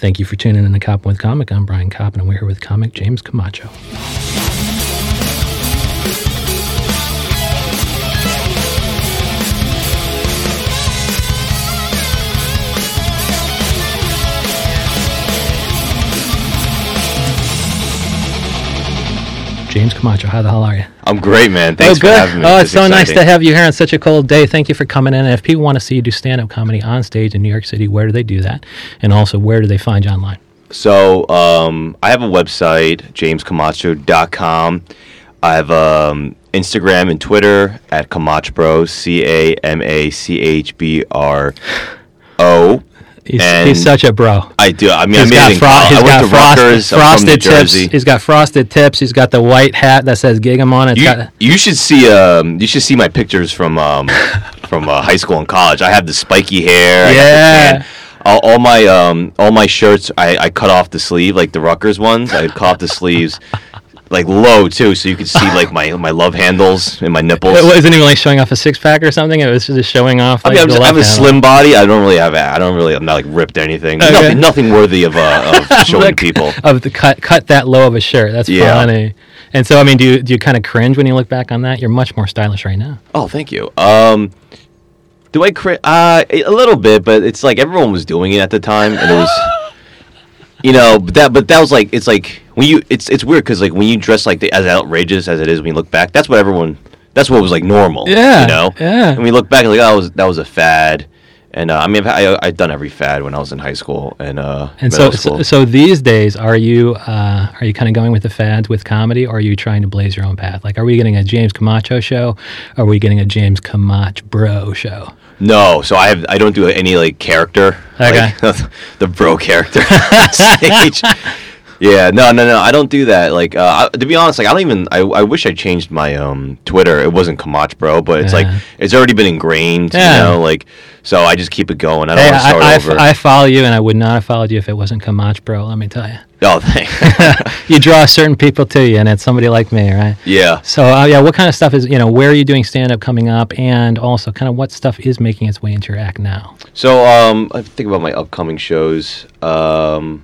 Thank you for tuning in to Coppin with Comic. I'm Brian Coppin, and we're here with comic James Camacho. James Camacho, how the hell are you? I'm great, man. Thanks oh, good. for having me. Oh, it's is so nice to have you here on such a cold day. Thank you for coming in. And if people want to see you do stand up comedy on stage in New York City, where do they do that? And also, where do they find you online? So, um, I have a website, jamescamacho.com. I have um, Instagram and Twitter at camacho bro C A M A C H B R O. He's, he's such a bro. I do. I mean, He's I made got, fro- he's got Rutgers. I'm from New frosted tips. He's got frosted tips. He's got the white hat that says Gig'em on it. You, got, you should see um you should see my pictures from um from uh, high school and college. I have the spiky hair. I got the Yeah. All, all my um all my shirts I, I cut off the sleeve like the Rutgers ones. I cut off the sleeves like low too, so you could see like my my love handles and my nipples. it wasn't even like showing off a six pack or something. It was just showing off. I mean, I'm just, I have a handle. slim body. I don't really have. I don't really. I'm not like ripped or anything. Okay. Nothing, nothing worthy of uh, of showing Look, people. of the cut cut that low of a shirt. That's Yeah. funny. And so, I mean, do you do you kind of cringe when you look back on that? You're much more stylish right now. Oh, thank you. Um, do I cri- uh a little bit, but it's like everyone was doing it at the time, and it was, you know, but that but that was like it's like when you it's it's weird because like when you dress like the, as outrageous as it is when you look back, that's what everyone that's what was like normal. Yeah, you know. yeah. And we look back and like oh, that was that was a fad. And uh, I mean, I've, I, I've done every fad when I was in high school and uh, And so, so, so these days, are you uh, are you kind of going with the fads with comedy, or are you trying to blaze your own path? Like, are we getting a James Camacho show? Or are we getting a James Camacho Bro show? No, so I have I don't do any like character, Okay. like, the bro character on stage. Yeah, no, no, no, I don't do that. Like, uh, I, to be honest, like I don't even. I, I wish I changed my um Twitter. It wasn't Camacho Bro, but it's Yeah. like it's already been ingrained. Yeah. You know, like so I just keep it going. I don't Hey, want to start I, I, over. I follow you, and I would not have followed you if it wasn't Camacho Bro. Let me tell you, oh, thank. you draw certain people to you, and it's somebody like me, right? yeah. So, uh, yeah, what kind of stuff is you know? Where are you doing stand up coming up, and also kind of what stuff is making its way into your act now? So um, I think about my upcoming shows. Um,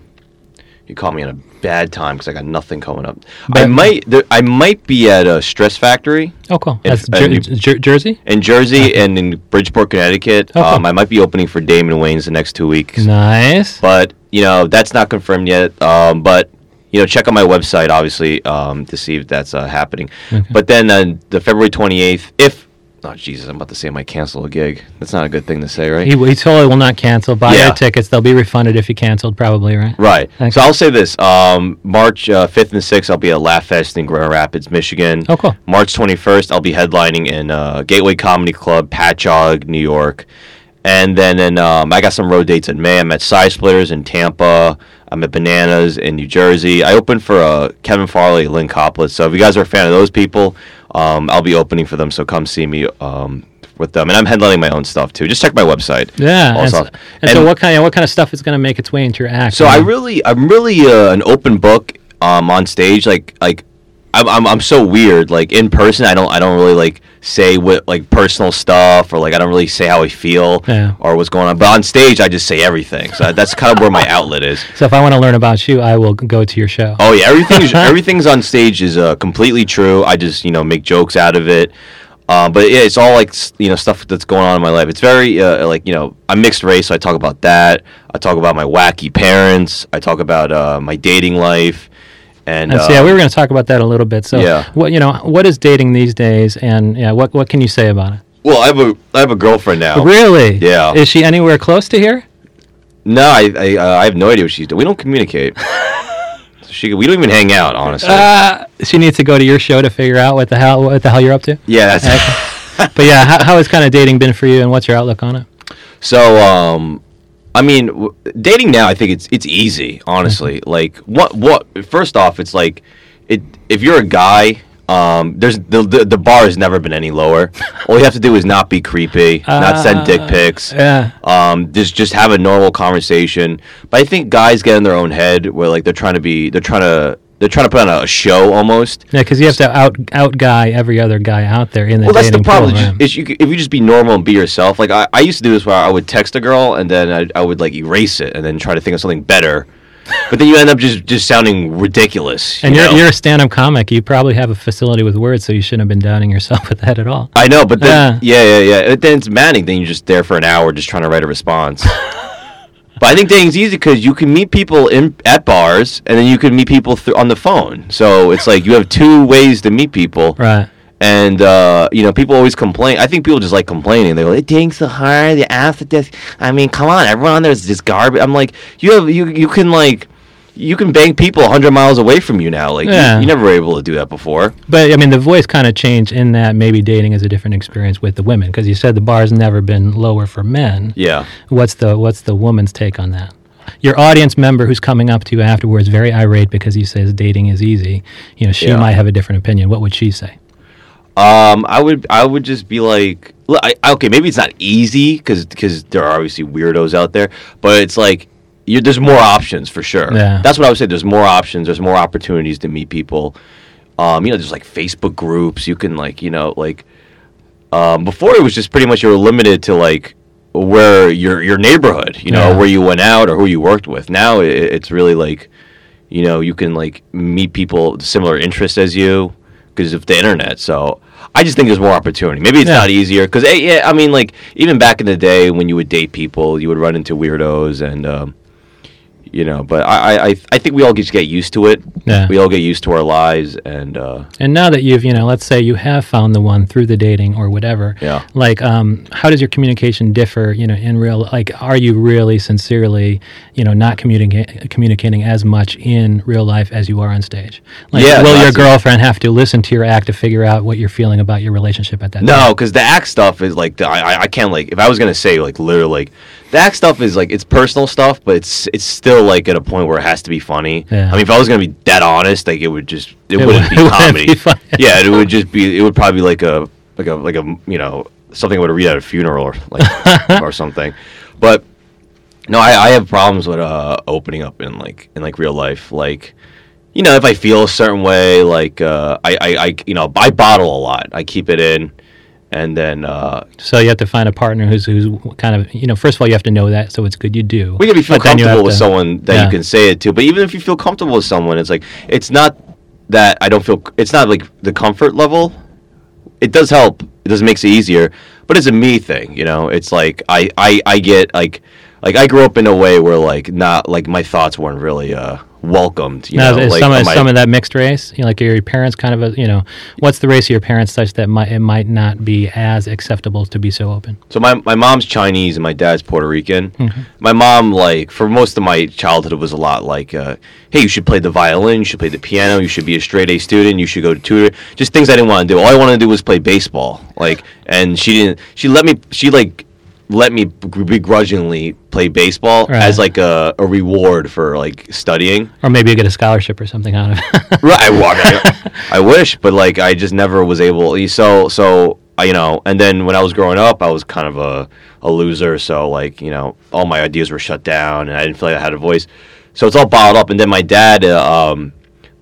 you caught me on a bad time because I got nothing coming up. I might. There, I might be at a Stress Factory. Oh, cool. If- That's Jer- you- Jer- Jersey. in Jersey and in Bridgeport, Connecticut. Oh, cool. Um, I might be opening for Damon Wayans the next two weeks, Nice. but you know that's not confirmed yet. Um, but you know, check out my website obviously um, to see if that's uh, happening. But then uh, the February twenty eighth, if oh Jesus, I'm about to say I might cancel a gig. That's not a good thing to say, right? He, he totally will not cancel. Buy Yeah. your tickets; they'll be refunded if you canceled, probably, right? Right. Okay. So I'll say this: um, March uh, fifth and sixth, I'll be at Laugh Fest in Grand Rapids, Michigan. Oh, cool. March twenty first, I'll be headlining in uh, Gateway Comedy Club, Patchogue, New York. And then in, um, I got some road dates in May. I'm at Side Splitters in Tampa. I'm at Bananas in New Jersey. I opened for uh, Kevin Farley, Lynne Koplitz. So if you guys are a fan of those people, um, I'll be opening for them. So come see me um, with them. And I'm headlining my own stuff too. Just check my website. Yeah. And, so, and so what kind of what kind of stuff is going to make its way into your act? so you I really, I'm really uh, an open book um, on stage. Like, like I'm, I'm, I'm so weird. Like in person, I don't, I don't really like say what like personal stuff or like I don't really say how I feel Yeah. or what's going on. But on stage, I just say everything. So that's kind of where my outlet is. So if I want to learn about you, I will go to your show. Oh yeah, everything's everything's on stage is uh, completely true. I just you know make jokes out of it. Uh, but yeah, it's all like you know stuff that's going on in my life. It's very uh, like you know I'm mixed race, so I talk about that. I talk about my wacky parents. I talk about uh, my dating life, and, And uh, so yeah, we were going to talk about that a little bit. So Yeah. what you know, what is dating these days, and yeah, what what can you say about it? well, I have a I have a girlfriend now. Really? Yeah. Is she anywhere close to here? No, I I, uh, I have no idea what she's doing. We don't communicate. She we don't even hang out, honestly. Uh, she needs to go to your show to figure out what the hell what the hell you're up to. yeah, that's But yeah, how, how has kind of dating been for you, and what's your outlook on it? So, um, I mean, w- dating now, I think it's it's easy, honestly. Like, what what? First off, it's like, it if you're a guy, um, there's the, the the bar has never been any lower. All you have to do is not be creepy, not send dick pics. Yeah. Um, just just have a normal conversation. But I think guys get in their own head where like they're trying to be, they're trying to they're trying to put on a show almost. Yeah, because you have to out out guy every other guy out there in the Well, that's the problem. is you, if you just be normal and be yourself, like I, I used to do this where I would text a girl and then I, I would like erase it and then try to think of something better, but then you end up just just sounding ridiculous. And you you're, know? you're a stand-up comic. You probably have a facility with words, so you shouldn't have been doubting yourself with that at all. I know, but then, Yeah. yeah, yeah, yeah. Then it's maddening. Then you're just there for an hour just trying to write a response. but I think dating's easy because you can meet people in at bars, and then you can meet people through on the phone. So it's like you have two ways to meet people. Right. And uh, you know, people always complain. I think people just like complaining. They go, "It dating's so hard. The ass, this." I mean, come on, everyone on there is just garbage. I'm like, you have you you can like. You can bang people 100 miles away from you now. Like, you- Yeah. you, never were able to do that before. But I mean, the voice kind of changed in that maybe dating is a different experience with the women because you said the bar's never been lower for men. Yeah. What's the what's the woman's take on that? Your audience member who's coming up to you afterwards, very irate because he says dating is easy. You know, she Yeah. might have a different opinion. What would she say? Um, I would I would just be like, look, I, okay, maybe it's not easy because because there are obviously weirdos out there, but it's like you there's more options for sure. Yeah. That's what I would say. There's more options. There's more opportunities to meet people. Um, you know, there's like Facebook groups. You can like you know like um, before it was just pretty much you were limited to like where your your neighborhood, you know, Yeah. where you went out or who you worked with. Now it, it's really like you know you can like meet people similar interests as you because of the internet so i just think there's more opportunity maybe it's Yeah. not easier because yeah i mean like even back in the day when you would date people you would run into weirdos and um, you know but I, I I- think we all just get used to it Yeah. we all get used to our lives and uh, And now that you've, you know, let's say you have found the one through the dating or whatever. Yeah. Like, um, how does your communication differ? You know, in real, like, are you really sincerely, you know, not communicating communicating as much in real life as you are on stage? Like, Yeah, will your girlfriend have to listen to your act to figure out what you're feeling about your relationship at that? No, because the act stuff is like the, I I- I can't like if I was gonna say like literally like the act stuff is like it's personal stuff, but it's it's still like at a point where it has to be funny. Yeah. I mean, if I was gonna be dead honest, like it would just it, It wouldn't would- be it wouldn't comedy. be yeah, it would just be it would probably be like a like a like a you know something I would read at a funeral or like or something. But no, I, I have problems with uh opening up in like in like real life like. You know, if I feel a certain way, like uh, I, I, I, you know, I bottle a lot. I keep it in, and then uh, So you have to find a partner who's who's kind of, you know, first of all, you have to know that, so it's good you do. We gotta be feel But comfortable with to- someone that yeah. you can say it to. But even if you feel comfortable with someone, it's like it's not that I don't feel. It's not like the comfort level. It does help. It does makes it easier. But it's a me thing, you know. It's like I I I get like like I grew up in a way where like not like my thoughts weren't really uh welcomed. You Now, know, is like some, of, my- some of that mixed race? You know, like are your parents kind of a, you know, what's the race of your parents such that might, it might not be as acceptable to be so open? So my my mom's Chinese and my dad's Puerto Rican. Mm-hmm. My mom, like for most of my childhood, it was a lot like, uh, "Hey, you should play the violin, you should play the piano, you should be a straight A student, you should go to tutor." Just things I didn't want to do. All I wanted to do was play baseball. Like, and she didn't. She let me. She like let me begrudgingly play baseball Right. as like a, a reward for like studying. Or maybe you get a scholarship or something out of it. Right, I, well, I, I wish, but like I just never was able. So so I, you know, and then when I was growing up, I was kind of a a loser. So like you know, all my ideas were shut down, and I didn't feel like I had a voice. So it's all bottled up. And then my dad, uh, um,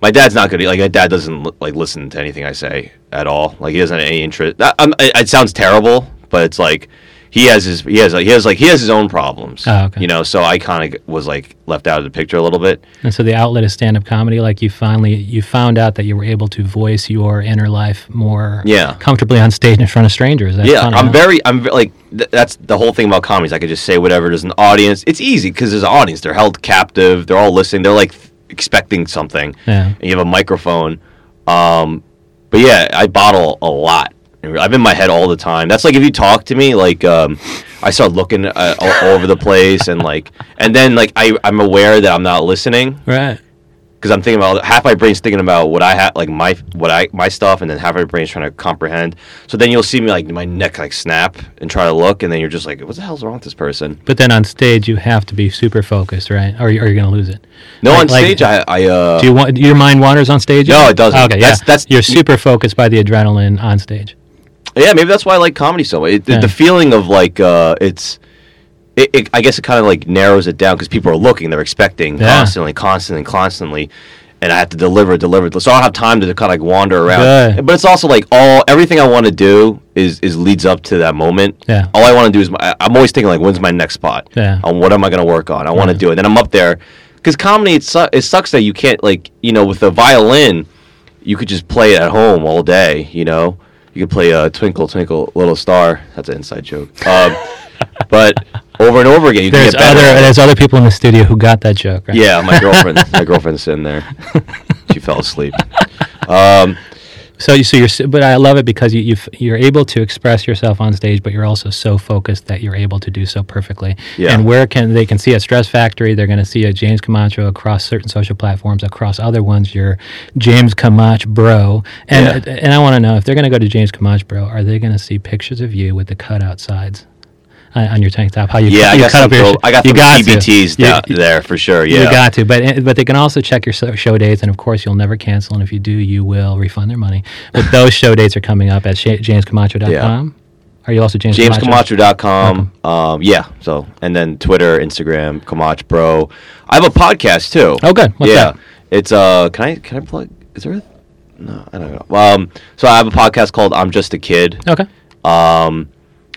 my dad's not good. Like my dad doesn't like listen to anything I say at all. Like he doesn't have any interest. It, it sounds terrible, but it's like. He has his he has like he has like he has his own problems, Oh, okay. you know. So I kind of was like left out of the picture a little bit. and so the outlet is stand-up comedy. Like you finally, you found out that you were able to voice your inner life more Yeah. comfortably on stage in front of strangers. That's yeah, I'm very, I'm like, th- that's the whole thing about comedies. I could just say whatever. There's an audience. It's easy because there's an audience. They're held captive. They're all listening. They're like th- expecting something. Yeah. And you have a microphone. Um, but yeah, I bottle a lot. I'm in my head all the time. That's like if you talk to me, like um, I start looking uh, all, all over the place, and like, and then like I, I'm aware that I'm not listening right. because I'm thinking about half my brain's thinking about what I have, like my what I my stuff, and then half my brain's trying to comprehend. So then you'll see me like my neck like snap and try to look, and then you're just like, what the hell's wrong with this person? But then on stage, you have to be super focused, right? Or, you- or you're going to lose it. No, Like- on like- stage, I I uh, Do you want your mind wanders on stage? No, it doesn't. Okay, That's- yeah. that's- you're super focused by the adrenaline on stage. Yeah, maybe that's why I like comedy so much. It, the- Yeah. The feeling of like uh, it's. It, it, I guess it kind of like narrows it down because people are looking, they're expecting Yeah. constantly, constantly, constantly, and I have to deliver, deliver. So I don't have time to kind of like wander around. Good. But it's also like all everything I want to do is is leads up to that moment. Yeah. All I want to do is my, I'm always thinking like, when's my next spot? Yeah. On what am I going to work on? I want to Right. do it. Then I'm up there because comedy it, su- it sucks that you can't like you know with the violin you could just play it at home all day. You know, you could play uh, Twinkle Twinkle Little Star. That's an inside joke. Um, but over and over again, you There's can get better. other there's other people in the studio who got that joke, right? Yeah, my girlfriend. my girlfriend's in there. She fell asleep. Um, So you so you're s- but I love it because you you you're able to express yourself on stage, but you're also so focused that you're able to do so perfectly. Yeah. And where can they can see a Stress Factory? They're going to see a James Camacho across certain social platforms, across other ones. You're James Camacho Bro, and Yeah. and I want to know if they're going to go to James Camacho Bro, are they going to see pictures of you with the cutout sides? On on your tank top, how you yeah, cut, I you got cut up your throw- I got you some got to. TBTs down you- there for sure. Yeah. You got to, but but they can also check your show dates, and of course you'll never cancel. And if you do, you will refund their money. But those show dates are coming up at sh- jamescamacho.com. Are you also James Camacho? JamesCamacho.com. Um, yeah. So and then Twitter, Instagram, Camacho Bro. I have a podcast too. Oh, good. What's yeah. that? It's uh. Can I can I plug? Is there? A, no, I don't know. Um. So I have a podcast called I'm Just a Kid. Okay. Um,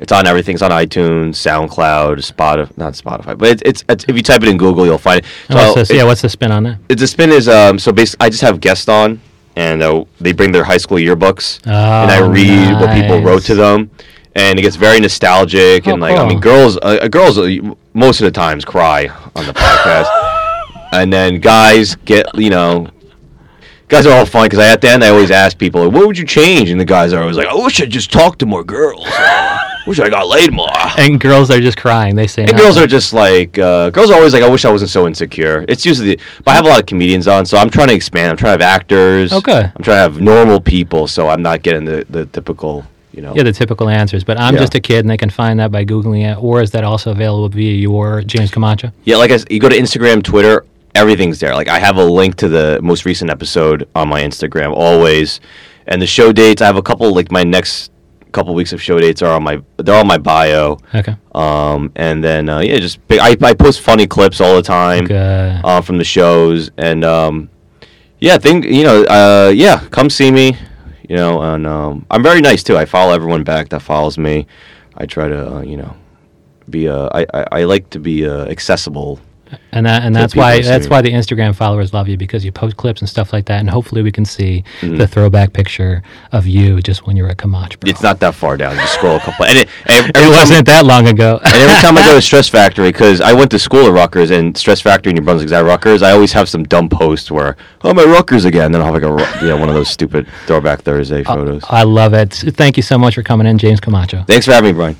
it's on everything. It's on iTunes, SoundCloud, Spotify. Not Spotify, but it's, it's, it's if you type it in Google, you'll find it. And what's this? it- yeah, what's the spin on that? it- the spin is um. So basically, I just have guests on, and uh, they bring their high school yearbooks, and I Oh, read what people wrote to them, and it gets very nostalgic, Oh, and like I mean, girls, uh, uh, girls uh, most of the times cry on the podcast, and then guys get you know. Guys are all fun because at the end I always ask people, "What would you change?" And the guys are always like, "I wish I just talked to more girls. wish I got laid more." And girls are just crying. They say And girls are just like, uh, girls are always like, I wish I wasn't so insecure. It's usually, but I have a lot of comedians on, so I'm trying to expand. I'm trying to have actors. Okay. I'm trying to have normal people, so I'm not getting the, the typical, you know. yeah, the typical answers. But I'm Yeah. just a kid, and they can find that by googling it. Or is that also available via your James Camacho? Yeah, like I you go to Instagram, Twitter, everything's there. Like I have a link to the most recent episode on my Instagram always, and the show dates. I have a couple like my next couple weeks of show dates are on my they're on my bio. Okay. Um, and then uh, yeah, just big, I I post funny clips all the time. Good. uh, from the shows, and um, yeah, think you know, uh, yeah, come see me, you know, and um, I'm very nice too. I follow everyone back that follows me. I try to, uh, you know, be uh, I, I I like to be uh, accessible. And that and that's why that's why the Instagram followers love you because you post clips and stuff like that, and hopefully we can see Mm-hmm. the throwback picture of you just when you were at Camacho. Bro. It's not that far down. Just scroll a couple, and it, every, It every time- wasn't that long ago. and every time I go to Stress Factory, because I went to school at Rutgers, and Stress Factory in New Brunswick's at Rutgers, I always have some dumb post where, oh, at Rutgers again. Then I'll have like a, you know, one of those stupid Throwback Thursday photos. I love it. Thank you so much for coming in, James Camacho. Thanks for having me, Brian.